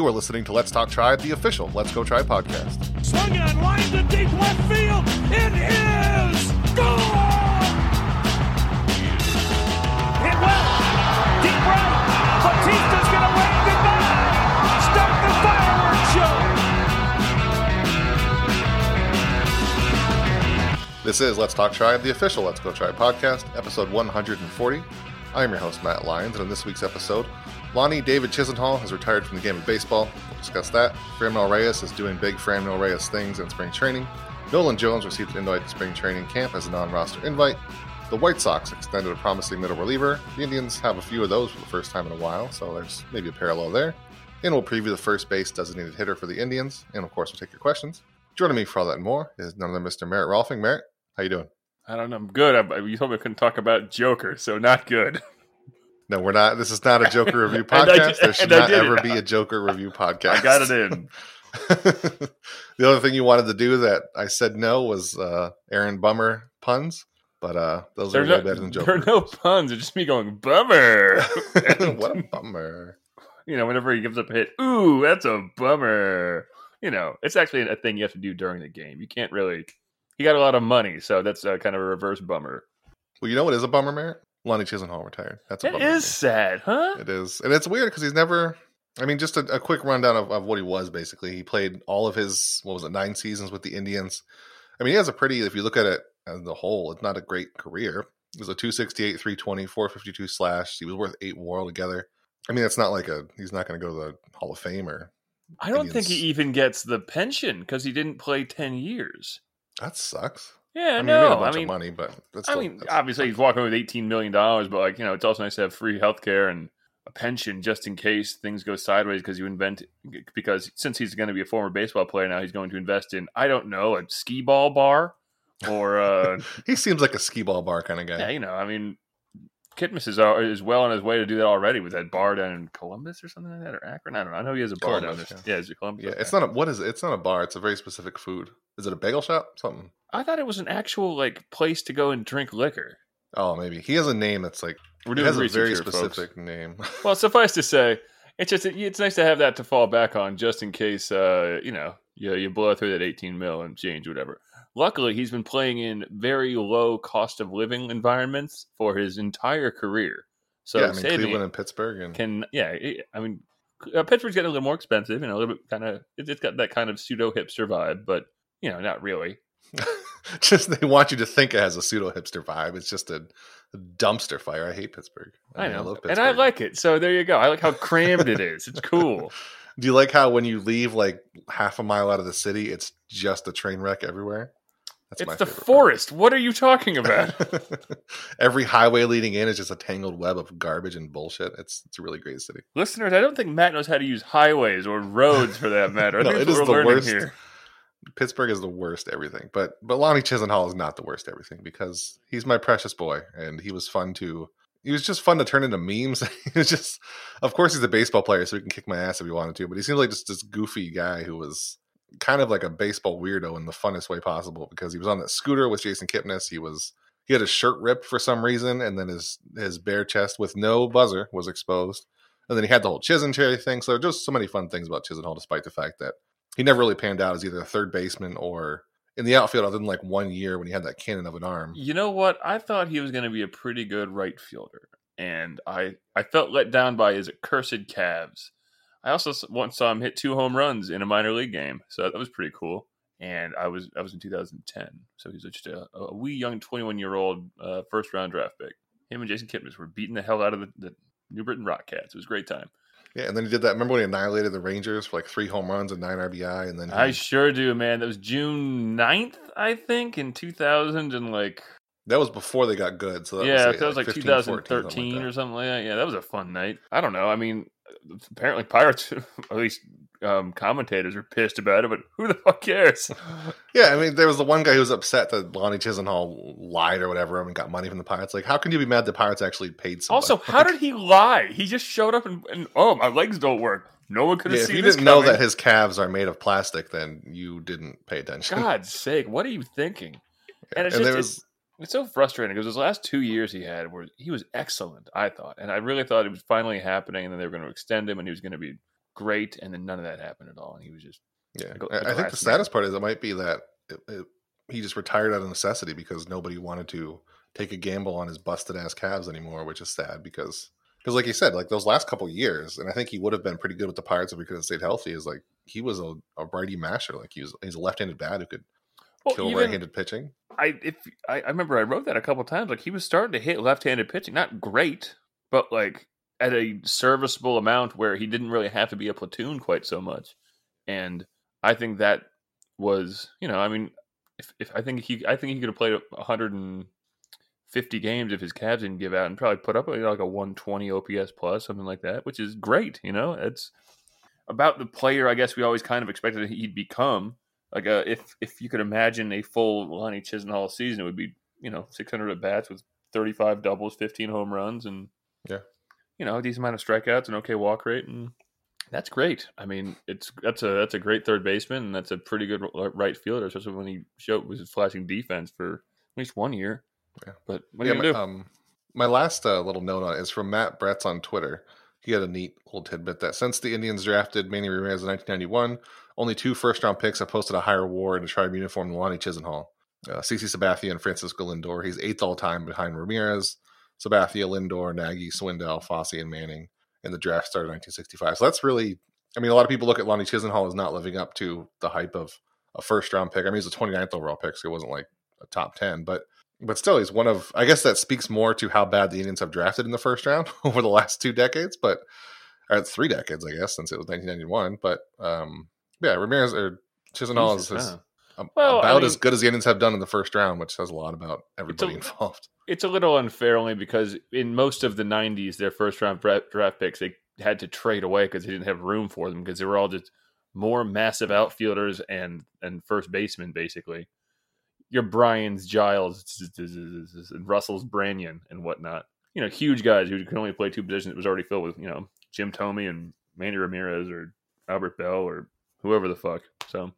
You are listening to Let's Talk Tribe, the official Let's Go Tribe podcast. Swung on, line to deep left field. It is gone! Hit well. Deep right. Batista's going to wave goodbye. Start the fireworks show. This is Let's Talk Tribe, the official Let's Go Tribe podcast, episode 140. I am your host, Matt Lyons, and in this week's episode, Lonnie David Chisenhall has retired from the game of baseball. We'll discuss that. Franmil Reyes is doing big Franmil Reyes things in spring training. Nolan Jones received an invite to spring training camp as a non roster invite. The White Sox extended a promising middle reliever. The Indians have a few of those for the first time in a while, so there's maybe a parallel there. And we'll preview the first base designated hitter for the Indians, and of course, we'll take your questions. Joining me for all that and more is none other than Mr. Merritt Rohlfing. Merritt, how you doing? I don't know. I'm good. I, you told me I couldn't talk about Joker, so not good. No, we're not. This is not a Joker review podcast. there should not ever it. be a Joker review podcast. I got it in. the other thing you wanted to do that I said no was uh, Aaron Bummer puns, but uh, those There are are, way no, better than there are no puns. It's just me going bummer. what a bummer! you know, whenever he gives up a hit, ooh, that's a bummer. You know, it's actually a thing you have to do during the game. You can't really. He got a lot of money, so that's uh, kind of a reverse bummer. Well, you know what is a bummer, Merritt? Lonnie Chisenhall retired. That's a It bummer. sad, huh? It is, and it's weird because he's never. I mean, just a, a quick rundown of, of what he was. Basically, he played all of his what was it nine seasons with the Indians. I mean, he has a pretty. If you look at it as a whole, it's not a great career. It was a 268, 320, 452 slash. He was worth eight war altogether. I mean, it's not like a. He's not going to go to the Hall of Fame or. I don't think he even gets the pension because he didn't play 10 years. That sucks. Yeah, I mean, he made a no. bunch I mean, of money, but that's I mean, that's- obviously he's walking with eighteen million dollars, but like you know, it's also nice to have free healthcare and a pension just in case things go sideways because you invent because since he's going to be a former baseball player now, he's going to invest in I don't know a skee ball bar or uh, he seems like a skee ball bar kind of guy. yeah, you know, I mean. Kitmus is uh, is well on his way to do that already with that bar down in Columbus or something like that or Akron. I don't know. I know he has a bar Columbus, down there. yeah. Yeah, is it Columbus? Yeah, Okay. it's not a what is it? It's not a bar. It's a very specific food. Is it a bagel shop? Something. I thought it was an actual like place to go and drink liquor. Oh, maybe he has a name that's like We're it doing has a very here, folks. specific name. Well, suffice to say, it's just it's nice to have that to fall back on, just in case uh, you know you you blow through that eighteen mil and change whatever. Luckily, he's been playing in very low cost of living environments for his entire career. So yeah, I mean Cleveland and Pittsburgh and can yeah, I mean uh, Pittsburgh's getting a little more expensive, you know, a little bit kind of it, it's got that kind of pseudo hipster vibe, but you know, not really. just they want you to think it has a pseudo hipster vibe. It's just a, a dumpster fire. I hate Pittsburgh. I mean, know, love and I like it. So there you go. I like how crammed it is. It's cool. Do you like how when you leave like half a mile out of the city, it's just a train wreck everywhere? That's it's the favorite part. forest. What are you talking about? Every highway leading in is just a tangled web of garbage and bullshit. It's it's a really great city. Listeners, I don't think Matt knows how to use highways or roads for that matter. I No, it is the worst. here. Pittsburgh is the worst everything, but but Lonnie Chisenhall is not the worst everything because he's my precious boy, and he was fun to. He was just fun to turn into memes. he was just, of course, he's a baseball player, so he can kick my ass if he wanted to. But he seems like just this goofy guy who was kind of like a baseball weirdo in the funnest way possible because he was on that scooter with Jason Kipnis. He was he had his shirt ripped for some reason, and then his his bare chest with no buzzer was exposed. And then he had the whole Chisencherry thing. So there just so many fun things about Chisenhall, despite the fact that he never really panned out as either a third baseman or in the outfield, other than like one year when he had that cannon of an arm. You know what? I thought he was going to be a pretty good right fielder, and I I felt let down by his accursed calves. I also once saw him hit two home runs in a minor league game, so that was pretty cool. And I was I was in 2010, so he's just a, a wee young 21 year old uh, first round draft pick. Him and Jason Kipnis were beating the hell out of the, the New Britain Rock Cats. It was a great time. Yeah, and then he did that. Remember when he annihilated the Rangers for like three home runs and nine RBI, and then he, I sure do, man. That was June 9th, I think, in 2000 and like that was before they got good. So that yeah, was, that was like 15, 2013 something like or something like that. Yeah, that was a fun night. I don't know. I mean, apparently Pirates, at least um, commentators, were pissed about it, but who the fuck cares? Yeah, I mean, there was the one guy who was upset that Lonnie Chisenhall lied or whatever and got money from the Pirates. Like, how can you be mad the Pirates actually paid somebody? also, how did he lie? He just showed up and, and oh, my legs don't work. No one could have Yeah, if seen you didn't know that his calves are made of plastic, then you didn't pay attention. God's sake, what are you thinking? And it's and just there it's, was it's so frustrating because his last two years he had were he was excellent, I thought, and I really thought it was finally happening, and then they were going to extend him, and he was going to be great, and then none of that happened at all, and he was just Yeah, Like I- like I a think the saddest part is it might be that it, it, he just retired out of necessity because nobody wanted to take a gamble on his busted ass calves anymore, which is sad because because like you said, like those last couple years, and I think he would have been pretty good with the Pirates if he could have stayed healthy. Is like he was a, a righty masher, like he was he's a left-handed bat who could well, kill even- right-handed pitching. I if I, I remember I wrote that a couple times. Like he was starting to hit left-handed pitching, not great, but like at a serviceable amount where he didn't really have to be a platoon quite so much. And I think that was, you know, I mean, if, if I think he, I think he could have played 150 games if his calves didn't give out and probably put up like a 120 OPS plus something like that, which is great. You know, it's about the player I guess we always kind of expected he'd become. Like uh, if if you could imagine a full Lonnie Chisenhall season, it would be you know 600 at bats with 35 doubles, 15 home runs, and Yeah. You know a decent amount of strikeouts and okay walk rate, and that's great. I mean, it's that's a that's a great third baseman, and that's a pretty good right fielder, especially when he showed was flashing defense for at least one year. Yeah. But what yeah, are you do? um, my last uh, little note on it is from Matt Bretz on Twitter. He had a neat little tidbit that since the Indians drafted Manny Ramirez in 1991, only two first round picks have posted a higher WAR in a tribe uniform than Lonnie Chisenhall. Uh, CC Sabathia and Francisco Lindor. He's eighth all time behind Ramirez, Sabathia, Lindor, Nagy, Swindell, Fosse, and Manning. And the draft started in 1965. So that's really, I mean, a lot of people look at Lonnie Chisenhall as not living up to the hype of a first round pick. I mean, he's a 29th overall pick, so it wasn't like a top 10, but but still, he's one of. I guess that speaks more to how bad the Indians have drafted in the first round over the last two decades, but or three decades, I guess, since it was 1991. But um, yeah, Ramirez or Chisenhall is, Jesus, Well, I about as good as the Indians have done in the first round, which says a lot about everybody a- involved. it's a little unfair only because in most of the 90s their first round draft, draft picks they had to trade away because they didn't have room for them because they were all just more massive outfielders and and first basemen basically your Brian's Giles, and Russell's Branyan and whatnot. You know, huge guys who could only play two positions. It was already filled with you know Jim Thome and Manny Ramirez or Albert Belle or whoever the fuck. So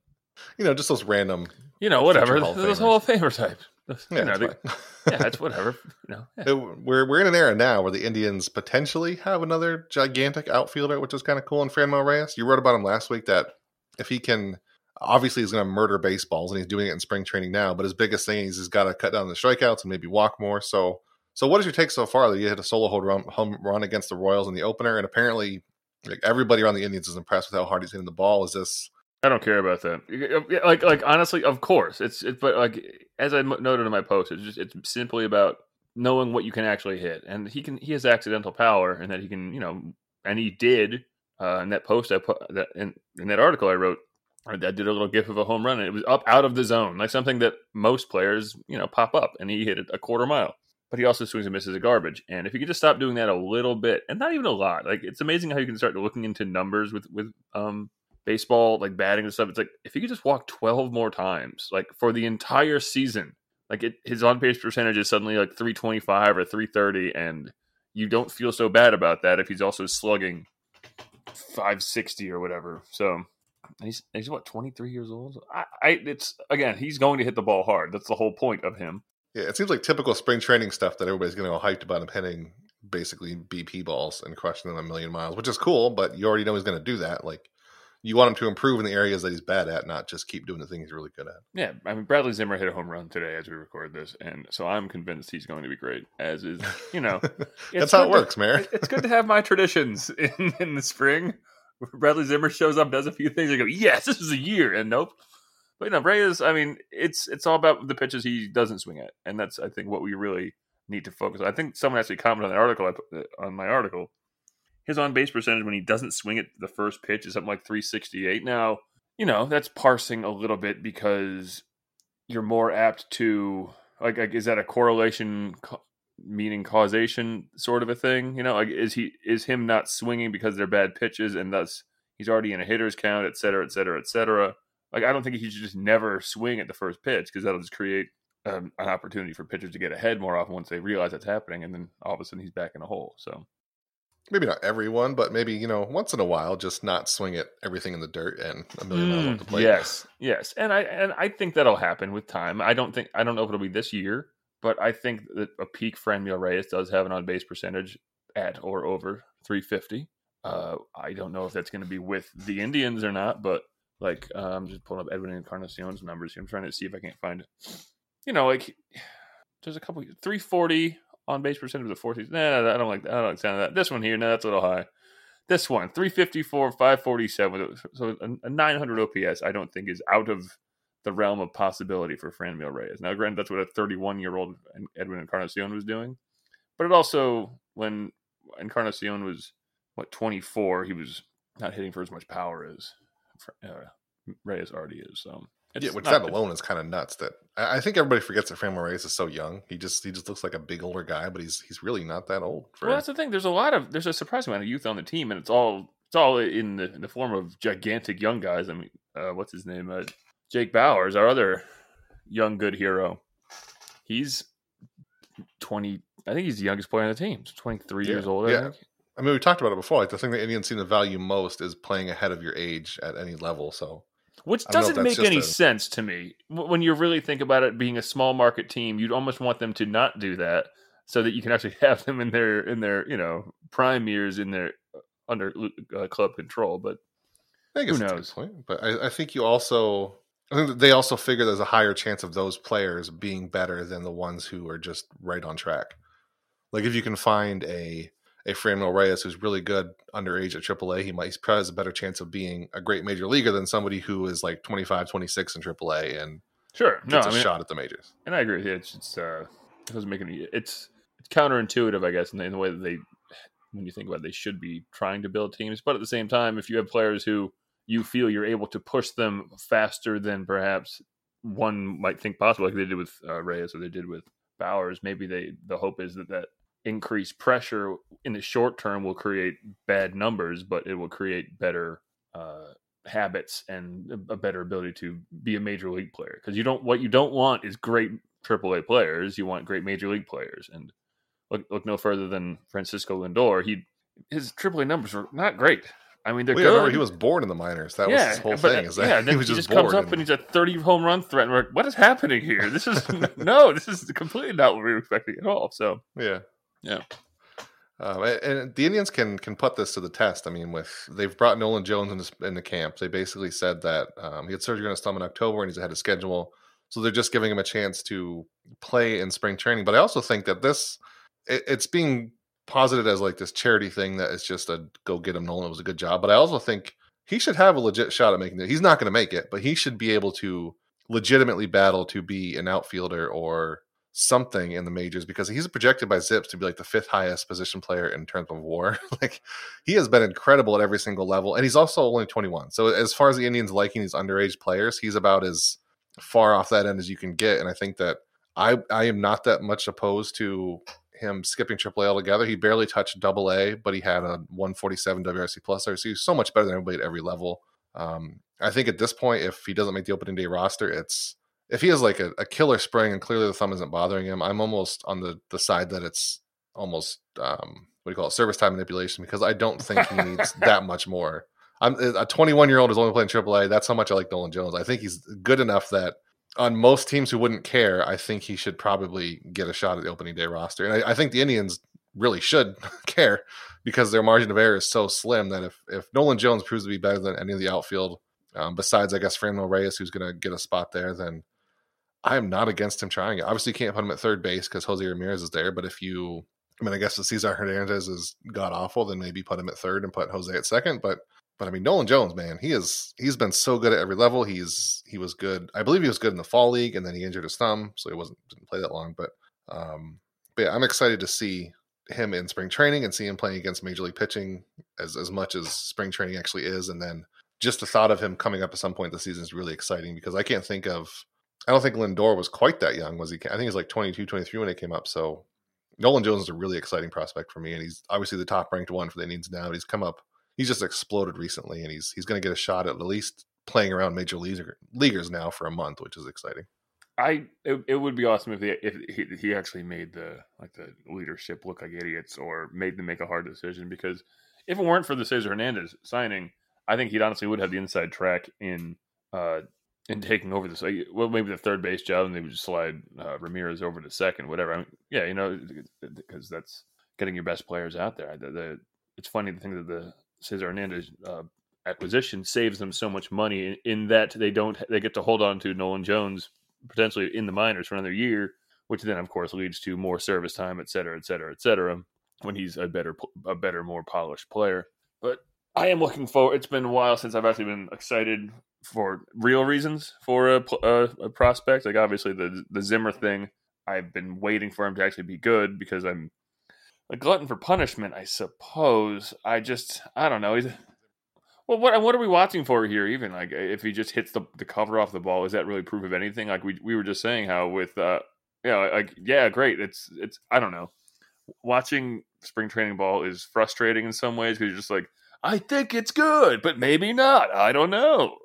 You know, just those random. you know whatever Hall those. Hall of Famer type. Yeah, you know, that's they- yeah, that's whatever. You know, yeah. It- we're we're in an era now where the Indians potentially have another gigantic outfielder, which is kind of cool. And Franmil Reyes, you wrote about him last week that if he can, obviously he's going to murder baseballs, and he's doing it in spring training now. But his biggest thing is he's got to cut down the strikeouts and maybe walk more. So, so what is your take so far? That you hit a solo home run, home run against the Royals in the opener, and apparently, like everybody around the Indians is impressed with how hard he's hitting the ball. Is this? I don't care about that. Like, like honestly, of course, it's it. But like, as I noted in my post, it's just it's simply about knowing what you can actually hit, and he can he has accidental power, and that he can you know, and he did. Uh, in that post I put that in, in that article I wrote, I did a little gif of a home run, and it was up out of the zone, like something that most players you know pop up, and he hit it a quarter mile. But he also swings and misses a garbage, and if you could just stop doing that a little bit, and not even a lot, like it's amazing how you can start looking into numbers with with um baseball, like batting and stuff. It's like if he could just walk twelve more times, like for the entire season, like it, his on base percentage is suddenly like three twenty five or three thirty, and you don't feel so bad about that if he's also slugging five sixty or whatever. So he's he's what twenty three years old. I, I it's again he's going to hit the ball hard. That's the whole point of him. Yeah, it seems like typical spring training stuff that everybody's getting all hyped about him hitting basically BP balls and crushing them a million miles, which is cool. But you already know he's going to do that. Like you want him to improve in the areas that he's bad at, not just keep doing the thing he's really good at. Yeah, I mean Bradley Zimmer hit a home run today as we record this, and so I'm convinced he's going to be great. As is, you know, That's how it good to- works, Mayor. it's good to have my traditions in, in the spring. Bradley Zimmer shows up, does a few things, I go, yes, this is a year, and nope. But you know, Reyes, I mean, it's it's all about the pitches he doesn't swing at, and that's I think what we really need to focus. on. I think someone actually commented on the article I put uh, on my article. His on base percentage when he doesn't swing at the first pitch is something like 368. Now, you know, that's parsing a little bit because you're more apt to like, like is that a correlation co- meaning causation sort of a thing? You know like is he is him not swinging because they're bad pitches and thus he's already in a hitter's count et cetera et cetera et cetera. Like i don't think he should just never swing at the first pitch because that'll just create um, an opportunity for pitchers to get ahead more often once they realize that's happening and then all of a sudden he's back in a hole so Maybe not everyone, but maybe you know once in a while, just not swing at everything in the dirt and a million miles off the plate. Mm, yes yes and i and i think that'll happen with time i don't think i don't know if it'll be this year but i think that a peak Franmil Reyes does have an on base percentage at or over 350 Uh, I don't know if that's going to be with the Indians or not, but like uh, I'm just pulling up Edwin Encarnacion's numbers here. I'm trying to see if I can't find, you know, like there's a couple 340 on base percentage of the four seasons. Nah, I don't like that. I don't like sound of that. This one here, no, that's a little high. This one, 354, 547. So a, a 900 OPS, I don't think is out of the realm of possibility for Franmil Reyes. Now, granted, that's what a 31 year old Edwin Encarnacion was doing, but it also, when Encarnacion was, what, 24, he was not hitting for as much power as uh, Reyes already is. So, yeah, which that alone is kind of nuts. That I think everybody forgets that Franmil Reyes is so young. He just he just looks like a big older guy, but he's he's really not that old. For... Well, that's the thing. There's a lot of there's a surprising amount of youth on the team, and it's all it's all in the in the form of gigantic young guys. I mean, uh, what's his name? Uh, Jake Bauers, our other young good hero. He's twenty. I think he's the youngest player on the team. He's twenty three yeah, years old. I yeah. Think. I mean, we talked about it before. Like the thing that Indians seem to value most is playing ahead of your age at any level. So which doesn't make any a... sense to me. When you really think about it, being a small market team, you'd almost want them to not do that, so that you can actually have them in their in their you know prime years in their uh, under uh, club control. But who knows? Point. But I, I think you also I think they also figure there's a higher chance of those players being better than the ones who are just right on track. Like if you can find a a Franmil Reyes who's really good underage at AAA, he might he probably has a better chance of being a great major leaguer than somebody who is like 25, 26 in AAA and sure no I mean, shot at the majors. And I agree with you. It's, it's uh, it doesn't make any. It's it's counterintuitive, I guess, in the, in the way that they when you think about it, they should be trying to build teams. But at the same time, if you have players who you feel you're able to push them faster than perhaps one might think possible, like they did with uh, Reyes or they did with Bauers, maybe they the hope is that that increased pressure in the short term will create bad numbers, but it will create better uh, habits and a better ability to be a major league player. Because you don't what you don't want is great AAA players. You want great major league players. And look look no further than Francisco Lindor. He his AAA numbers were not great. I mean, they're well, good. he was born in the minors. That yeah, was his whole but, thing. Is that yeah, he, was he just, comes up and... and he's a 30 home run threat. And we're like, what is happening here? This is no, this is completely not what we were expecting at all. So yeah, yeah. Um, and the Indians can can put this to the test. I mean, with they've brought Nolan Jones into in the camp. They basically said that um, he had surgery on his thumb in October and he's ahead of schedule. So they're just giving him a chance to play in spring training. But I also think that this it, it's being posited as like this charity thing that is just a go get him Nolan. It was a good job. But I also think he should have a legit shot at making it. He's not going to make it, but he should be able to legitimately battle to be an outfielder or something in the majors because he's projected by Zips to be like the fifth highest position player in terms of WAR. like he has been incredible at every single level, and he's also only 21. So as far as the Indians liking these underage players, he's about as far off that end as you can get. And I think that I I am not that much opposed to him skipping AAA altogether. He barely touched Double A, but he had a 147 WRC plus so he's so much better than everybody at every level. Um, I think at this point, if he doesn't make the opening day roster, it's if he has like a, a, killer spring and clearly the thumb isn't bothering him, I'm almost on the the side that it's almost um, what do you call it service time manipulation because I don't think he needs that much more. I'm a 21 year old is only playing AAA. That's how much I like Nolan Jones. I think he's good enough that on most teams who wouldn't care, I think he should probably get a shot at the opening day roster. And I, I think the Indians really should care because their margin of error is so slim that if if Nolan Jones proves to be better than any of the outfield, um, besides I guess Franmil Reyes, who's going to get a spot there, then I am not against him trying it. Obviously, you can't put him at third base because Jose Ramirez is there. But if you, I mean, I guess if Cesar Hernandez is god awful, then maybe put him at third and put Jose at second. But but I mean, Nolan Jones, man, he is he's been so good at every level. He's he was good. I believe he was good in the fall league, and then he injured his thumb, so he wasn't didn't play that long. But um, but yeah, I'm excited to see him in spring training and see him playing against major league pitching as as much as spring training actually is, and then just the thought of him coming up at some point this season is really exciting because I can't think of I don't think Lindor was quite that young, was he? I think he was like 22, 23 when he came up. So Nolan Jones is a really exciting prospect for me, and he's obviously the top ranked one for the Indians now. He's come up, he's just exploded recently, and he's he's going to get a shot at at least playing around major leaguer, leaguers now for a month, which is exciting. I it, it would be awesome if he if he, he actually made the like the leadership look like idiots or made them make a hard decision because if it weren't for the Cesar Hernandez signing, I think he'd honestly would have the inside track in uh, and taking over this, well, maybe the third base job, and they would just slide uh, Ramirez over to second, whatever. I mean, yeah, you know, because that's getting your best players out there. The, the, it's funny to think that the Cesar Hernandez uh, acquisition saves them so much money in, in that they don't they get to hold on to Nolan Jones potentially in the minors for another year, which then of course leads to more service time, et cetera, et cetera, et cetera, when he's a better a better, more polished player. But I am looking forward. It's been a while since I've actually been excited for real reasons for a, a, a prospect. Like obviously the the Zimmer thing, I've been waiting for him to actually be good because I'm a glutton for punishment, I suppose. I just I don't know. He's, well, what what are we watching for here? Even like if he just hits the, the cover off the ball, is that really proof of anything? Like we we were just saying how with uh yeah like yeah great it's it's I don't know. Watching spring training ball is frustrating in some ways because you're just like I think it's good, but maybe not. I don't know.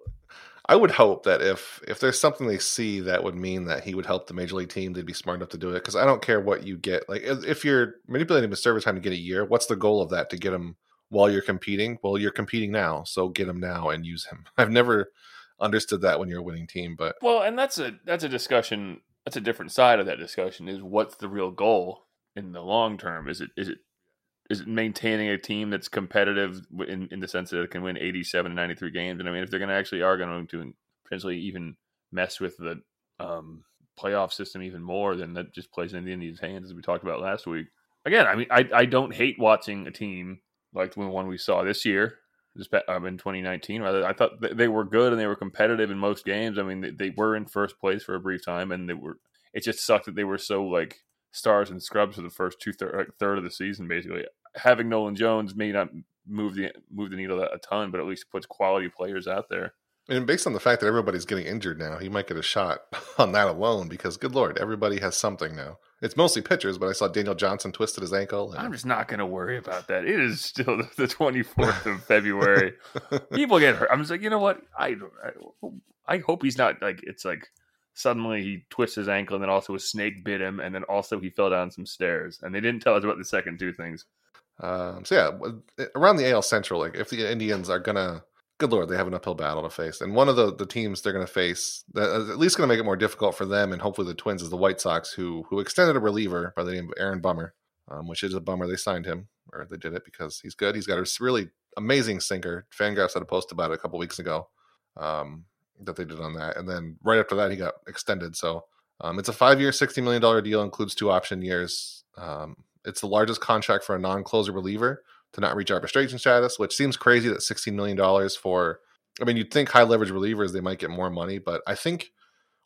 I would hope that if if there's something they see that would mean that he would help the major league team, they'd be smart enough to do it. Because I don't care what you get. Like if you're manipulating his service time to get a year, what's the goal of that? To get him while you're competing? Well, you're competing now, so get him now and use him. I've never understood that when you're a winning team, but well, and that's a that's a discussion. That's a different side of that discussion. Is what's the real goal in the long term? Is it is it is maintaining a team that's competitive in, in the sense that it can win 87 and 93 games? And I mean, if they're going to actually are going to potentially even mess with the um, playoff system even more, then that just plays into the Indians' hands, as we talked about last week. Again, I mean, I, I don't hate watching a team like the one we saw this year, this um, in 2019. Rather, I thought they were good and they were competitive in most games. I mean, they, they were in first place for a brief time, and they were. It just sucked that they were so like stars and scrubs for the first two third, third of the season. Basically, having Nolan Jones may not move the move the needle a ton, but at least puts quality players out there. And based on the fact that everybody's getting injured now, he might get a shot on that alone because, good lord, everybody has something now. It's mostly pitchers, but I saw Daniel Johnson twisted his ankle. And... I'm just not going to worry about that. It is still the 24th of February. People get hurt. I'm just like, you know what? I, I I hope he's not like it's like suddenly he twists his ankle and then also a snake bit him and then also he fell down some stairs and they didn't tell us about the second two things. Um, so yeah, around the AL Central, like if the Indians are gonna good lord, they have an uphill battle to face. And one of the, the teams they're to face at least to make it more difficult for them and hopefully the Twins is the White Sox, who who extended a reliever by the name of Aaron Bummer, um, which is a bummer. They signed him or they did it because he's good. He's got a really amazing sinker. Fangraphs had a post about it a couple weeks ago um, that they did on that, and then right after that he got extended. So um, it's a five year, sixty million dollar deal, includes two option years. Um, it's the largest contract for a non closer reliever to not reach arbitration status, which seems crazy that $16 million for, I mean, you'd think high leverage relievers, they might get more money, but I think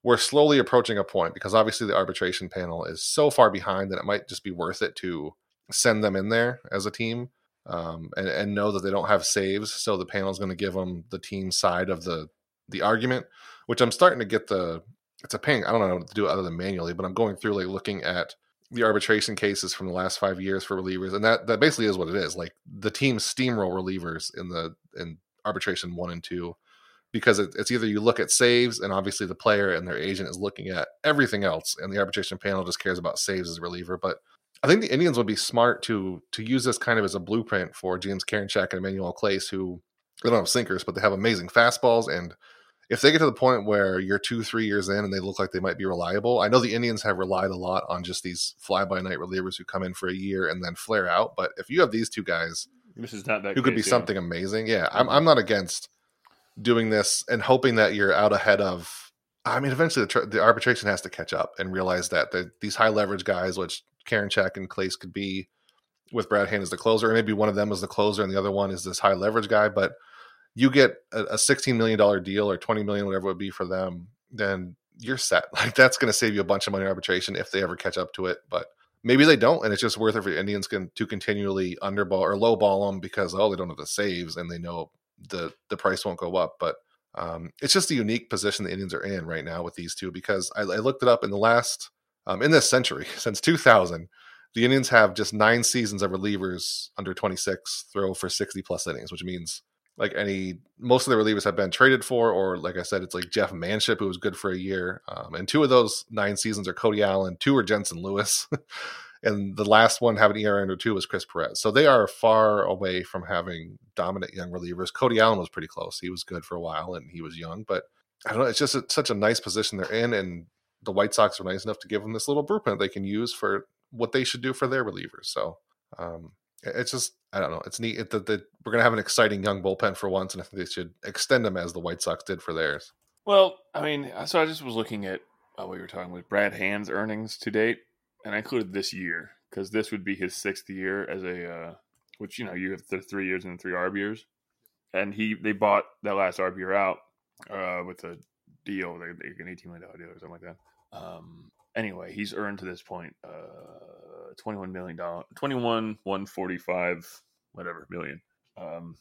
we're slowly approaching a point because obviously the arbitration panel is so far behind that it might just be worth it to send them in there as a team um, and, and know that they don't have saves. So the panel is going to give them the team side of the, the argument, which I'm starting to get the, it's a pain. I don't know what to do other than manually, but I'm going through like looking at the arbitration cases from the last five years for relievers, and that that basically is what it is. Like the team steamroll relievers in the in arbitration one and two, because it, it's either you look at saves, and obviously the player and their agent is looking at everything else, and the arbitration panel just cares about saves as a reliever. But I think the Indians would be smart to to use this kind of as a blueprint for James Karinchak and Emmanuel Clase, who they don't have sinkers, but they have amazing fastballs and if they get to the point where you're two, three years in and they look like they might be reliable, I know the Indians have relied a lot on just these fly by night relievers who come in for a year and then flare out. But if you have these two guys, this is not that who could be yeah. something amazing. Yeah, I'm mm-hmm. I'm not against doing this and hoping that you're out ahead of. I mean, eventually the, the arbitration has to catch up and realize that the, these high leverage guys, which Karinchak and Clase could be, with Brad Hand as the closer, or maybe one of them is the closer and the other one is this high leverage guy, but you get a, a $16 million deal or 20 million, whatever it would be for them, then you're set. Like that's going to save you a bunch of money arbitration if they ever catch up to it. But maybe they don't, and it's just worth it for the Indians can, to continually underball or lowball them because oh they don't have the saves and they know the the price won't go up. But um, it's just a unique position the Indians are in right now with these two because I, I looked it up in the last um, in this century since 2000. The Indians have just nine seasons of relievers under 26 throw for 60 plus innings, which means like any most of the relievers have been traded for, or like I said, it's like Jeff Manship who was good for a year, um, and two of those nine seasons are Cody Allen, two are Jensen Lewis, and the last one having ERA under two was Chris Perez. So they are far away from having dominant young relievers. Cody Allen was pretty close; he was good for a while, and he was young, but I don't know. It's just a, such a nice position they're in, and the White Sox are nice enough to give them this little blueprint they can use for what they should do for their relievers. So um, it's just I don't know. It's neat it, that that we're gonna have an exciting young bullpen for once, and I think they should extend them as the White Sox did for theirs. Well, I mean, so I just was looking at uh, what you were talking with Brad Hand's earnings to date, and I included this year because this would be his sixth year as a, uh, which you know you have the three years and the three arb years, and he they bought that last arb year out uh, with a deal, like an eighteen million dollar deal or something like that. Um, anyway, he's earned to this point uh, twenty one million dollar, twenty one one forty five, whatever million. Um,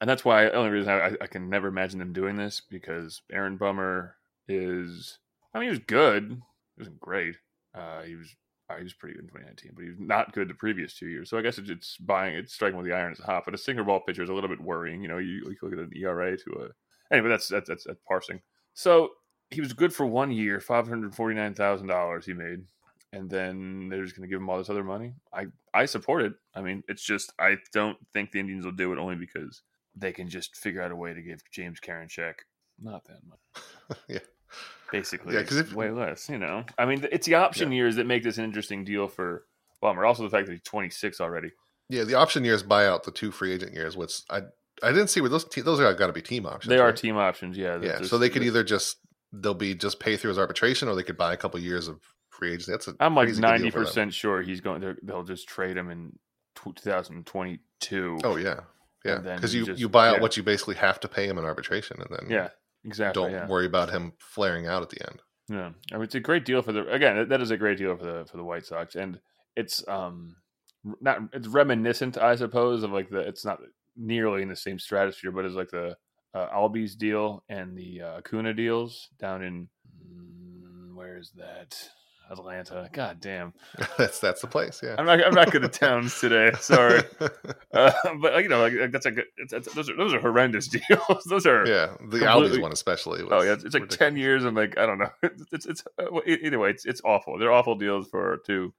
and that's why the only reason I, I can never imagine them doing this because Aaron Bummer is. I mean, he was good. He wasn't great. Uh, he was. Uh, he was pretty good in 2019, but he was not good the previous two years. So I guess it's, it's buying, it's striking with the iron is hot. But a sinker ball pitcher is a little bit worrying. You know, you, you look at an ERA to a. Anyway, that's that's that's, that's parsing. So he was good for one year, five hundred forty nine thousand dollars he made, and then they're just going to give him all this other money. I I support it. I mean, it's just I don't think the Indians will do it only because they can just figure out a way to give James Karinchak not that much. yeah. Basically, Yeah, yeah, 'cause if- way less. You know, I mean, it's the option years that make this an interesting deal for Bummer. Also, the fact that he's twenty six already. Yeah, the option years buy out the two free agent years, which I I didn't see where those te- those are got to be team options. They are right? team options. Yeah. Yeah, there's- so they could either just they'll be just pay through his arbitration, or they could buy a couple years of free agency. That's a I'm like crazy good deal ninety percent sure he's going. They'll just trade him in two thousand twenty two. Oh yeah, yeah, because you you just- you buy out yeah. what you basically have to pay him in arbitration, and then yeah, exactly. don't yeah. worry about him flaring out at the end. Yeah, I mean, it's a great deal for the again. that- That is a great deal for the for the White Sox, and it's um not it's reminiscent, I suppose, of like the it's not nearly in the same stratosphere, but it's like the uh, Albies deal and the uh, Acuna deals down in mm, where is that Atlanta? God damn, that's that's the place. Yeah, I'm not I'm not good at towns today. Sorry, uh, but you know, like, like, that's a good. Those are those are horrendous deals. those are yeah, the Albies one especially. Was Oh yeah, it's, it's like ten years and like I don't know. It's it's, it's uh, either way, it's it's awful. They're awful deals for two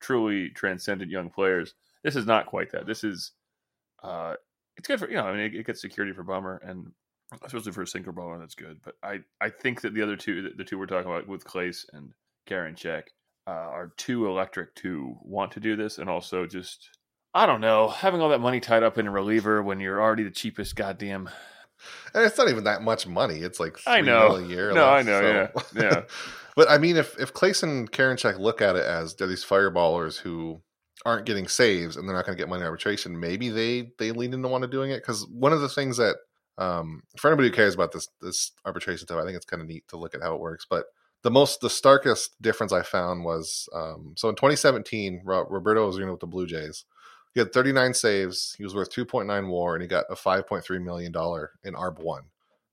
truly transcendent young players. This is not quite that. This is uh, it's good for you know. I mean, it, it gets security for Bummer and especially for a sinker baller. That's good. But I I think that the other two, the, the two we're talking about with Clase and Karinchak, uh, are too electric to want to do this, and also just. I don't know. Having all that money tied up in a reliever when you're already the cheapest goddamn And it's not even that much money. It's like I know. a year. No, I know, so- yeah, yeah. but I mean, if if Clayson and Karinchak look at it as they're these fireballers who aren't getting saves and they're not going to get money arbitration, maybe they they lean into want to doing it because one of the things that um, for anybody who cares about this this arbitration stuff, I think it's kind of neat to look at how it works. But the most the starkest difference I found was um, so in 2017, Ro- Roberto Osuna with the Blue Jays. He had 39 saves. He was worth 2.9 WAR, and he got a 5.3 million dollar in ARB one,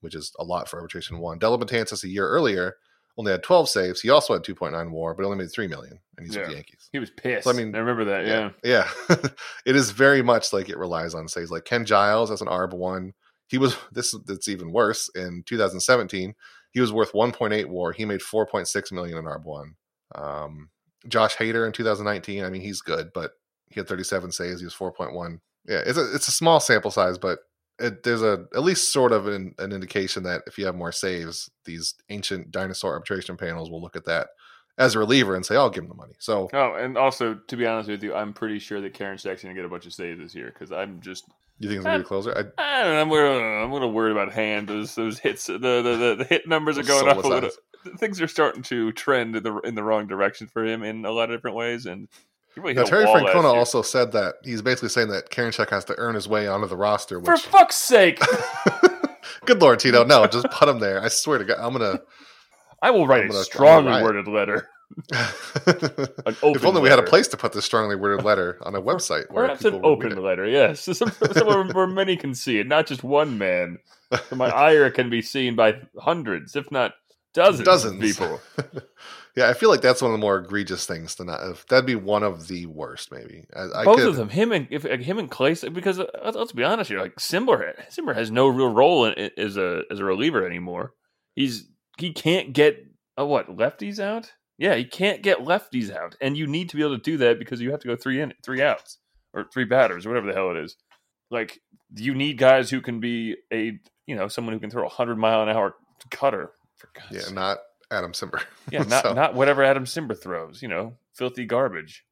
which is a lot for arbitration one. Dellin Betances a year earlier only had 12 saves. He also had 2.9 WAR, but only made three million, and he's with the Yankees. He was pissed. I I mean, I remember that. Yeah. yeah. it is very much like it relies on saves. Like Ken Giles as an ARB one, he was this. It's even worse. In 2017, he was worth 1.8 WAR. He made 4.6 million in ARB one. Um, Josh Hader in 2019. I mean, he's good, but he had 37 saves. He was 4.1. Yeah, it's a it's a small sample size, but it, there's a at least sort of an, an indication that if you have more saves, these ancient dinosaur arbitration panels will look at that as a reliever and say, "I'll give him the money." So Oh, and also to be honest with you, I'm pretty sure that Karinchak's gonna get a bunch of saves this year because I'm just you think it's gonna be a closer? I, I don't know. I'm gonna I'm gonna worry about hand. Those those hits. The the, the, the hit numbers are going up a little. Things are starting to trend in the in the wrong direction for him in a lot of different ways, and Now, Terry Francona also said that he's basically saying that Karinchak has to earn his way onto the roster. For fuck's sake, good lord, Tito, no, just put him there. I swear to God, I'm gonna. I will write I'm a gonna- strongly gonna worded letter. If only we had a place to put this strongly worded letter on a website. where Perhaps an people would read open letter, yes. Somewhere where many can see it, not just one man. So my ire can be seen by hundreds, if not dozens, Dozens. of people. Yeah, I feel like that's one of the more egregious things to not. If that'd be one of the worst, maybe. I, I Both could, of them, him and if him and Clay, because uh, let's, let's be honest here, like Cimber, Cimber has no real role in, in- as a as a reliever anymore. He's he can't get uh, what lefties out. Yeah, he can't get lefties out, and you need to be able to do that because you have to go three in, three outs, or three batters, or whatever the hell it is. Like you need guys who can be a you know someone who can throw a hundred mile an hour cutter. For God's Yeah, sake. not Adam Cimber. yeah, not So, not whatever Adam Cimber throws. You know, filthy garbage.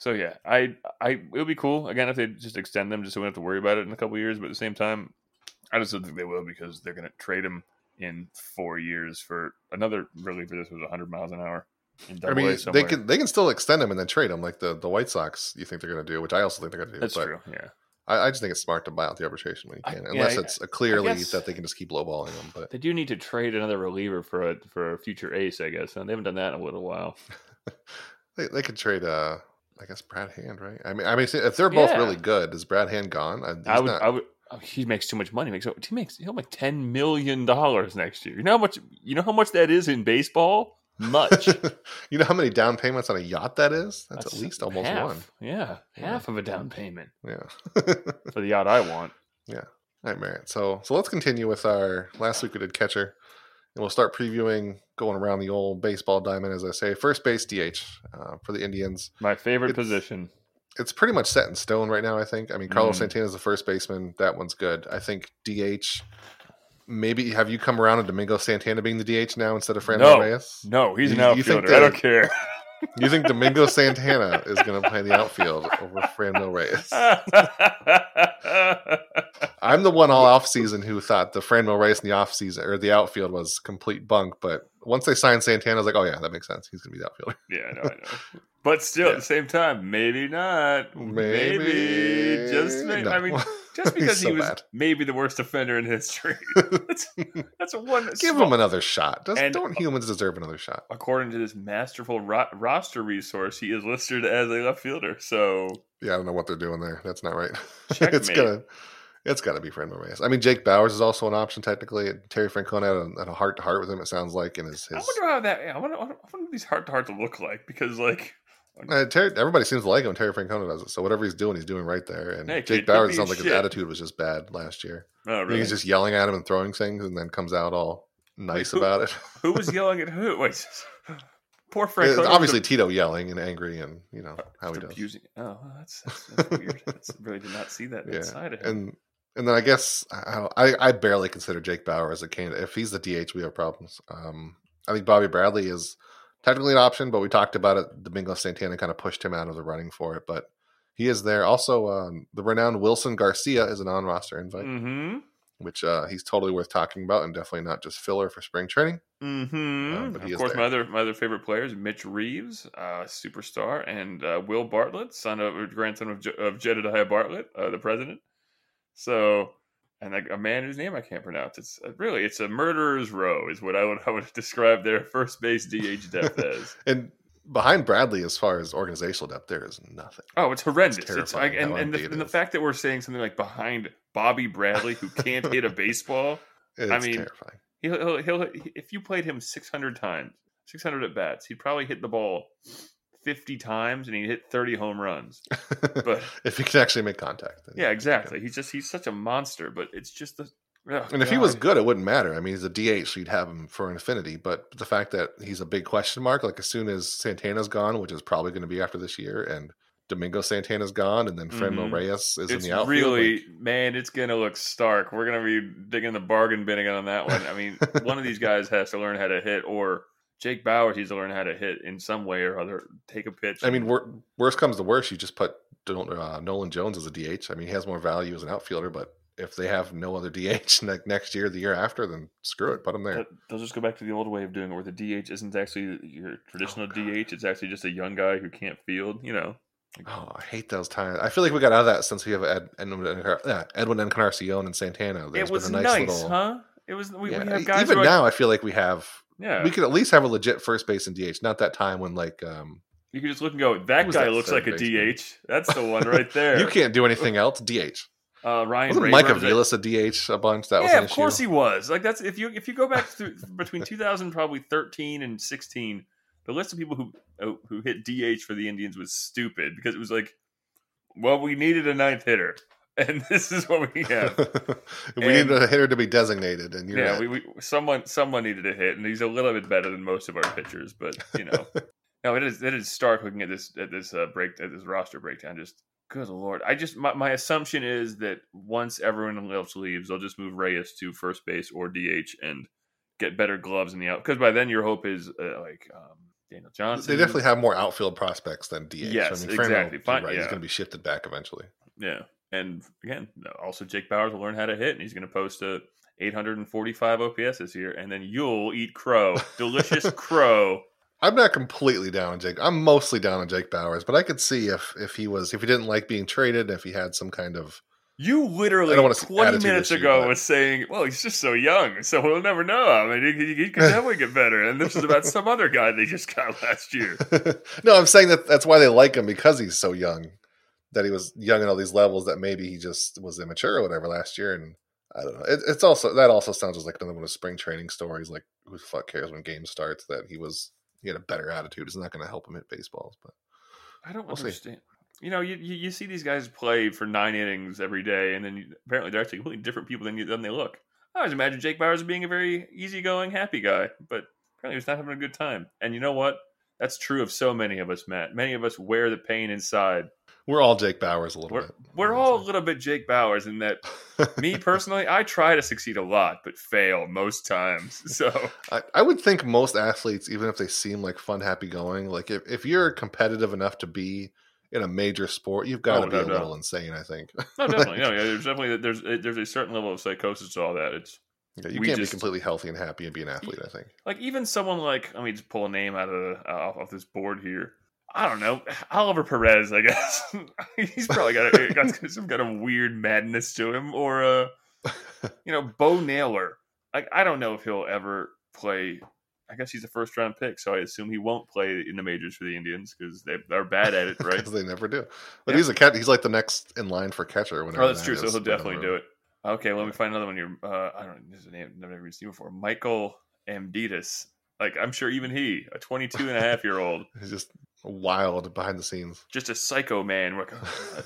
So yeah, I I it would be cool again if they just extend them, just so we don't have to worry about it in a couple of years. But at the same time, I just don't think they will because they're going to trade him in four years for another reliever. This was 100 miles an hour. I mean, they can they can still extend him and then trade him like the, the White Sox. You think they're going to do, which I also think they're going to do. That's but true. Yeah, I, I just think it's smart to buy out the arbitration when you can, yeah, unless I- it's a clearly that they can just keep lowballing them. But they do need to trade another reliever for a for a future ace, I guess. And they haven't done that in a little while. they, they could trade, uh, I guess Brad Hand, right? I mean, I mean, if they're both Yeah. really good, is Brad Hand gone? I, he's I would, not- I would. oh, he makes too much money. He makes he makes he'll make ten million dollars next year. You know how much? You know how much that is in baseball? Much. you know how many down payments on a yacht that is? That's, at least almost half. one. Yeah, Yeah. half of a down payment Yeah. for the yacht I want. Yeah. All right, Merritt. So so let's continue with our last week we did catcher, and we'll start previewing going around the old baseball diamond, as I say. First base DH uh, for the Indians. My favorite It's- position. It's pretty much set in stone right now. I think. I mean, Carlos Mm. Santana is the first baseman. That one's good. I think DH. Maybe have you come around to Domingo Santana being the DH now instead of Fran No. Reyes? No, he's an You- think outfielder. I don't care. You think Domingo Santana is going to play the outfield over Fran Reyes? I'm the one all off season who thought the Fran Reyes in the off season or the outfield was complete bunk, but once they signed Santana, I was like, oh yeah, that makes sense. He's gonna be the outfielder. yeah, I know, I know. But still, at the same time, maybe not. Maybe, just maybe. No. I mean, just because so he was bad. maybe the worst offender in history. That's, that's one. Give small- him another shot. Does, And- don't humans deserve another shot? According to this masterful ro- roster resource, he is listed as a left fielder. So Yeah, I don't know what they're doing there. That's not right. it's gonna, it's got to be Fran Reyes. I mean, Jake Bauers is also an option technically. Terry Francona had a, had a heart to heart with him. It sounds like in his. I wonder how that. I wonder, I wonder what these heart to hearts look like because, like, Uh, Terry, everybody seems to like him. Terry Francona does it. So whatever he's doing, he's doing right there. And Hey, Jake Bauers sounds like his attitude was just bad last year. oh, really? He's just yelling at him and throwing things, and then comes out all nice who- about it. who was yelling at who? Wait, poor It's Frank. obviously Tito yelling and angry, and you know how he does. abusing. Oh, that's that's, that's weird. That's, really did not see that Yeah, side of him. and and then I guess I, I I barely consider Jake Bauer as a candidate. If he's the DH, we have problems. Um, I think Bobby Bradley is technically an option, but we talked about it. Domingo Santana kind of pushed him out of the running for it, but he is there. Also, um, the renowned Wilson Garcia is an on-roster invite, Mm-hmm. which uh, he's totally worth talking about, and definitely not just filler for spring training. Mm-hmm. Uh, of course, there. my other my other favorite players: Mitch Reeves, uh, superstar, and uh, Will Bartlett, son of grandson of, Je- of Jedediah Bartlett, uh, the president. So, and like, a man whose name I can't pronounce. It's uh, really it's a murderer's row, is what I would I would describe their first base DH depth as. And behind Bradley, as far as organizational depth, there is nothing. Oh, it's horrendous. It's, terrifying like, and, and, the, it and the fact that we're saying something like behind Bobby Bradley, who can't hit a baseball. It's mean, terrifying. He'll, he'll, he'll if you played him 600 times, 600 at bats, he'd probably hit the ball 50 times and he'd hit 30 home runs. But if he can actually make contact, then- yeah, exactly. He's just he's such a monster. But it's just the. oh, And if he was good, it wouldn't matter. I mean, he's a DH, so you'd have him for an infinity. But the fact that he's a big question mark, like as soon as Santana's gone, which is probably going to be after this year, and Domingo Santana's gone, and then Fernando Mhm. Reyes is it's in the outfield. really like, man, it's gonna look stark. We're gonna be digging the bargain bin again on that one. I mean, one of these guys has to learn how to hit, or Jake Bauer needs to learn how to hit in some way or other. Take a pitch. I mean, wor- worst comes to worst, you just put uh, Nolan Jones as a DH. I mean, he has more value as an outfielder, but if they have no other DH ne- next year, the year after, then screw it, put him there. They'll just go back to the old way of doing it, where the DH isn't actually your traditional Oh, DH. It's actually just a young guy who can't field. You know, Oh, I hate those times. I feel like we got out of that since we have Ed, Edwin, Edwin Encarnacion and Santana. There's it was been a nice, nice, little. huh? It was. We, Yeah, we have guys even now, I feel like we have. Yeah, We could at least have a legit first base and DH. Not that time when like um, you can just look and go. That guy that looks like a baseman? DH. That's the one right there. you can't do anything else. DH Uh, Ryan wasn't Mike a- Aviles a DH a bunch? That was yeah, an of course issue. he was. Like that's if you if you go back to between 2000 probably 13 and 16, the list of people who oh, who hit DH for the Indians was stupid because it was like, well, we needed a ninth hitter, and this is what we have. we And- need a hitter to be designated, and yeah, we, we someone someone needed a hit, and he's a little bit better than most of our pitchers, but you know, no, it is it is stark looking at this at this uh, break at this roster breakdown. Just good lord, I just my, my assumption is that once everyone else leaves, they'll just move Reyes to first base or DH and get better gloves in the out because by then your hope is uh, like um, Daniel Johnson. They definitely have more outfield prospects than DH. Yes, I mean, exactly. Fine, right, He's going to be shifted back eventually. Yeah, and again, also Jake Bauers will learn how to hit, and he's going to post a 845 OPS this year, and then you'll eat crow, delicious crow. I'm not completely down on Jake. I'm mostly down on Jake Bauers, but I could see if if he was if he didn't like being traded, if he had some kind of You literally I don't wanna 20 minutes issue, ago but- was saying, "Well, he's just so young, so we'll never know. I mean, he, he could definitely get better." And this is about some other guy they just got last year. no, I'm saying that that's why they like him because he's so young. That he was young in all these levels. That maybe he just was immature or whatever last year. And I don't know. It, it's also that also sounds just like another one of spring training stories. Like who the fuck cares when game starts? That he was he had a better attitude. It's not going to help him hit baseballs. But I don't We'll see. understand. You know, you, you you see these guys play for nine innings every day, and then you, apparently they're actually completely different people than you, than they look. I always imagine Jake Bauers being a very easygoing, happy guy, but apparently he's not having a good time. And you know what? That's true of so many of us, Matt. Many of us wear the pain inside. We're all Jake Bauers a little We're, bit. we're all a little bit Jake Bauers in that me personally, I try to succeed a lot, but fail most times. So I, I would think most athletes, even if they seem like fun, happy going, like if, if you're competitive enough to be in a major sport, you've got to Oh, be no a doubt. little insane. I think. no, definitely, no, yeah, there's definitely there's there's a certain level of psychosis to all that. It's Yeah, you can't just- be completely healthy and happy and be an athlete. I think. like even someone like let me just pull a name out of uh, off this board here. I don't know Oliver Perez. I guess he's probably got, a, got some kind of weird madness to him, or uh, you know, Bo Naylor. Like I don't know if he'll ever play. I guess he's a first round pick, so I assume he won't play in the majors for the Indians because they, they're bad at it, right? Because they never do. But Yeah. he's a cat. He's like the next in line for catcher. Whenever Oh, that's that true. So he'll definitely road. do it. Okay, let me find another one here. Uh, I don't know. Is a name I've never seen before. Michael Amditas. Like, I'm sure even he, a 22 and a half year old, He's just wild behind the scenes. just a psycho man.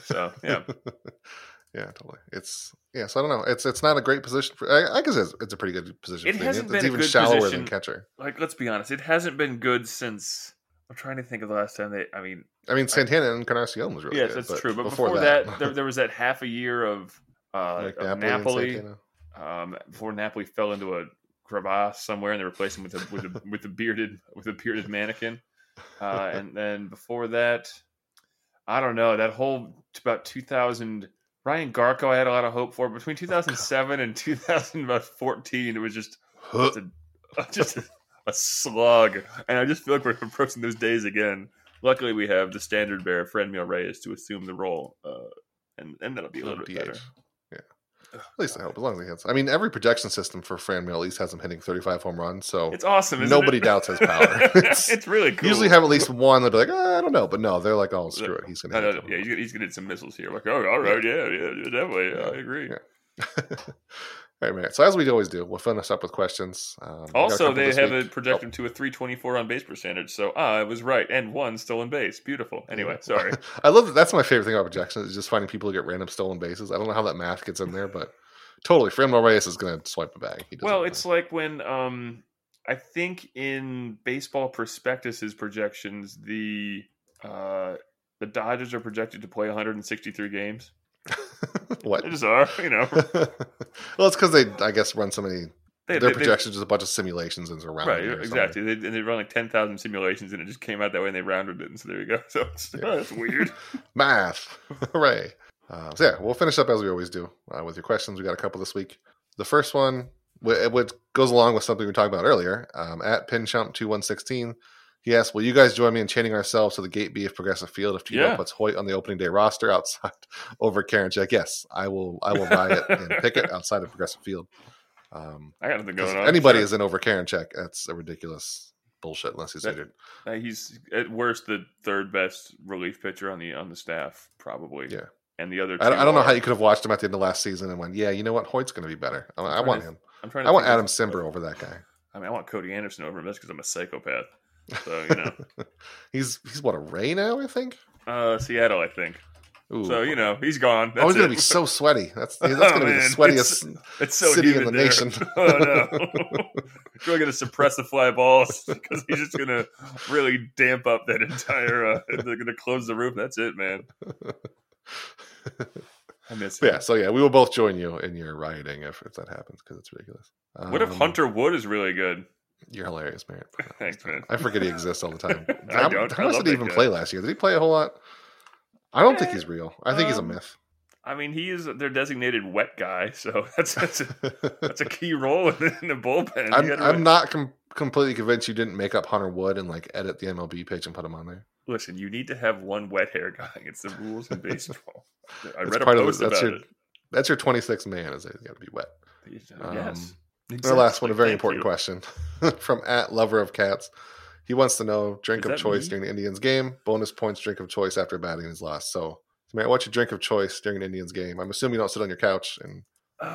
So, yeah. yeah, totally. It's yeah. So I don't know. It's it's not a great position for. I, I guess it's, it's a pretty good position. It hasn't Indians. been it's even good shallower position. than catcher. Like, let's be honest. It hasn't been good since. I'm trying to think of the last time they. I mean, I mean, Santana and Encarnacion was really yes, good. that's true. But before, that, there, there was that half a year of, uh, like of Napoli, Napoli. Um, before Napoli fell into a crevasse somewhere, and they replaced him with a with a with a bearded with a bearded mannequin. Uh, and then before that, I don't know that whole about 2000. Ryan Garko, I had a lot of hope for. Between 2007 and 2014, it was just just a, just a, a slug, and I just feel like we're approaching those days again. Luckily, we have the standard bearer, Franmil Reyes, to assume the role, uh, and and that'll be a little bit better. At least I hope, as long as he hits. I mean, every projection system for Franmil at least has him hitting 35 home runs. So It's awesome. Isn't Nobody it? doubts his power. it's, It's- really cool. usually have at least one. They'll be like, "Ah, I don't know, but no, they're like, oh, screw it, he's gonna. No, hit no, them." yeah, he's gonna hit some missiles here. Like, oh, all right, yeah, yeah, yeah definitely, yeah, I agree. Yeah. All right, man. So as we always do, we'll finish up with questions. Um, we got a Also, they have week. it projected to a 324 on base percentage. So, ah, I was right, and one stolen base. Beautiful. Anyway, sorry. I love that. That's my favorite thing about projections is just finding people who get random stolen bases. I don't know how that math gets in there, but totally, Fran Reyes is going to swipe a bag. Well, know. it's like when um, I think in Baseball Prospectus's projections, the uh, the Dodgers are projected to play 163 games. what? They just are, you know. well, it's because they, I guess, run so many. They, their they- projections is a bunch of simulations and it's around. Right, exactly. They, and they run like ten thousand simulations, and it just came out that way, and they rounded it, and so there you go. So it's, Yeah. oh, that's weird. Math. Hooray. Uh, so, yeah, we'll finish up as we always do uh, with your questions. We got a couple this week. The first one, which goes along with something we talked about earlier, um, at pinchump2116, he asked, Will you guys join me in chaining ourselves to the gate B of Progressive Field if Tito Yeah. puts Hoyt on the opening day roster outside over Karinchak? Yes, I will I will riot and pick it outside of Progressive Field. Um, I got nothing going on. anybody Sure. is in over Karinchak, that's a ridiculous bullshit unless he's That- injured. Uh, he's at worst the third best relief pitcher on the on the staff, probably. Yeah. and the other. I, two I don't know how you could have watched him at the end of last season and went, Yeah, you know what? Hoyt's going to be better. I, I want to- him. I'm trying. To I want Adam Cimber over that guy. I mean, I want Cody Anderson over him just because I'm a psychopath. So you know, he's he's what a Ray now, I think. uh, Seattle, I think. Ooh. So you know, he's gone. oh, he's That's gonna it. be so sweaty. That's that's Oh, gonna be the sweatiest. It's so city in the there. nation. oh no! He's really gonna suppress the fly balls because he's just gonna really damp up that entire. Uh, they're gonna close the roof. That's it, man. I miss him. yeah. So yeah, we will both join you in your rioting if, if that happens because it's ridiculous. What if Um, Hunter Wood is really good? You're hilarious, Merritt. Thanks, man. I forget he exists all the time. I how. How much did he even guy. play last year? Did he play a whole lot? I don't think he's real. I think he's a um, myth. I mean, he is their designated wet guy, so that's that's a, that's a key role in the, in the bullpen. I'm, I'm not com- completely convinced you didn't make up Hunter Wood and like edit the MLB page and put him on there. Listen, you need to have one wet hair guy. It's the rules in baseball. I read a of the- that's about your- it. That's your 26th man. Is it got to be wet? Um, yes. Our last one, a very Thank important you. question from at lover of cats. He wants to know drink Is of choice me? during the Indians game. Bonus points drink of choice after batting is lost. So, Matt, what's your drink of choice during an Indians game? I'm assuming you don't sit on your couch and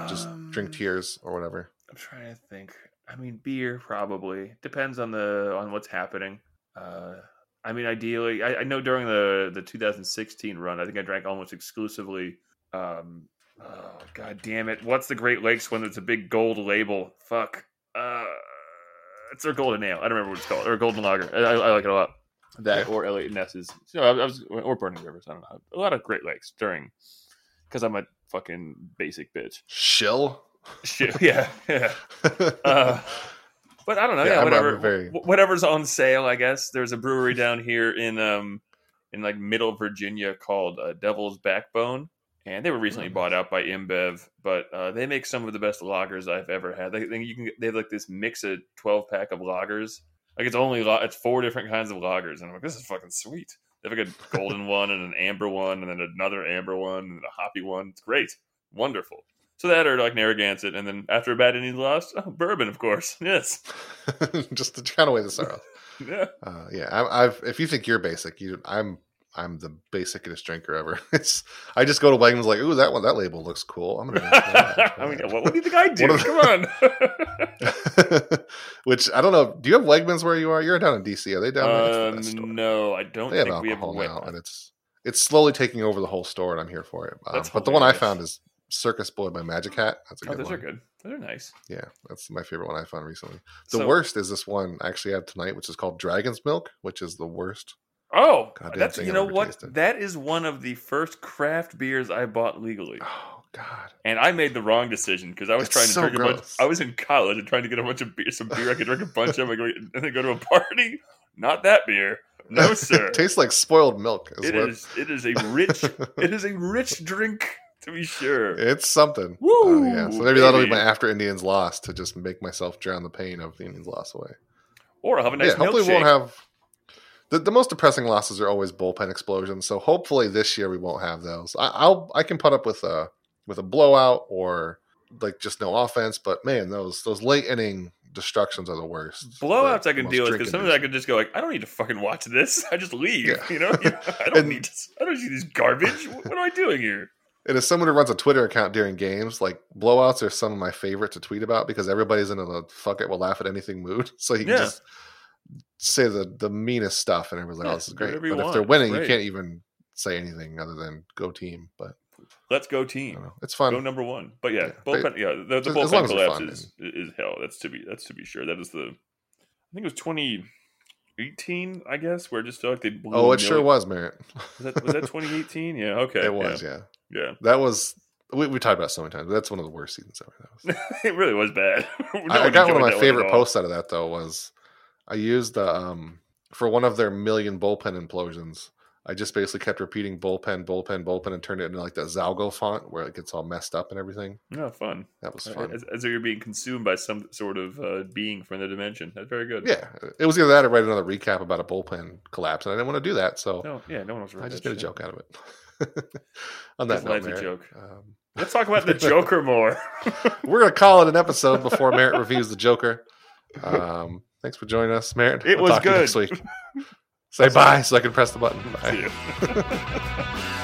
just drink Um, tears or whatever. I'm trying to think. I mean, beer probably depends on the on what's happening. Uh, I mean, ideally, I, I know during the the 2016 run, I think I drank almost exclusively. Um, oh god damn it! What's the Great Lakes one? That's a big gold label. Fuck. Uh, it's their golden ale. I don't remember what it's called. Or golden lager. I, I like it a lot. That or Eliot Ness's. So I, I was or Burning Rivers. I don't know. A lot of Great Lakes during because I'm a fucking basic bitch. Shill. Shit. Yeah. Yeah. Uh, but I don't know. Yeah, Yeah, whatever. very- Whatever's on sale, I guess. There's a brewery down here in um in like Middle Virginia called uh, Devil's Backbone, and they were recently bought out by InBev. But uh, they make some of the best lagers I've ever had. They, they you can they have like this mix of 12 pack of lagers. Like it's only it's four different kinds of lagers, and I'm like, this is fucking sweet. They have like a golden one and an amber one, and then another amber one and a hoppy one. It's great, wonderful. So that or like Narragansett, and then after a bad inning lost, oh, bourbon, of course. Yes, just to kind of weigh the sorrow. yeah. Uh, yeah, I, I've. If you think you're basic, you, I'm. I'm the basicest drinker ever. It's. I just go to Wegmans like, ooh, that one, that label looks cool. I'm gonna. I mean, what, what do you think I do? Come on. Which I don't know. Do you have Wegmans where you are? You're down in DC. Are they down there? That's the um, no, I don't They have think we have. alcohol now, and it's it's slowly taking over the whole store, and I'm here for it. Um, but the one I found is Circus Boy by Magic Hat. That's a Oh, good those one. are good. Those are nice. Yeah, that's my favorite one I found recently. The So- worst is this one I actually have tonight, which is called Dragon's Milk, which is the worst. Oh, Goddamn that's you know what? tasted. That is one of the first craft beers I bought legally. Oh God. And I made the wrong decision because I was It's trying to so drink a bunch. I was in college and trying to get a bunch of beer, some beer I could drink a bunch of, and then go to a party. Not that beer, no sir. it tastes like spoiled milk. Is It what, is. It is a rich. it is a rich drink to be sure. It's something. Woo, Uh, yeah. So maybe that'll be my after Indians loss to just make myself drown the pain of the Indians loss away. Or I'll have a nice yeah, hopefully we milkshake. won't have the, the most depressing losses are always bullpen explosions. So hopefully this year we won't have those. I, I'll I can put up with a with a blowout or like just no offense, but man, those those late inning destructions are the worst. Blowouts The I can deal with because sometimes I can just go like, I don't need to fucking watch this. I just leave. Yeah. You know, I don't And- need to. I don't see this garbage. What, what am I doing here? And as someone who runs a Twitter account during games, like blowouts are some of my favorite to tweet about because everybody's in a fuck it, we'll laugh at anything mood. So you can Yeah. just say the the meanest stuff, and everyone's like, oh, Yeah, "Oh, this is great." But if they're winning, you can't even say anything other than "Go team." But Let's go team. it's fun. Go number one. But yeah, Yeah, bullpen. Yeah, the, the bullpen long as it's collapse fun, is, is hell. That's to be. That's to be sure. That is the. I think it was 2018. I guess where it just felt like they. Blew oh, it sure was, Merritt. Was that, was that 2018? Yeah. Okay. it was, yeah. Yeah. yeah. That was we, we talked about it so many times. That's one of the worst seasons ever. That was. it really was bad. No I, I got one of my favorite posts out of that though was I used the um for one of their million bullpen implosions. I just basically kept repeating bullpen, bullpen, bullpen, and turned it into like that Zalgo font where it gets all messed up and everything. Yeah, fun. That was fun. As, as though you're being consumed by some sort of uh, being from the dimension. That's very good. Yeah, it was either that or write another recap about a bullpen collapse, and I didn't want to do that, so No, yeah, no one was. I just made a joke out of it. On that note, a Merritt, joke. Um, Let's talk about the Joker more. we're gonna call it an episode before Merritt reviews the Joker. Um, thanks for joining us, Merritt. It We'll was talk to you good. next week. Say bye so I can press the button. Bye.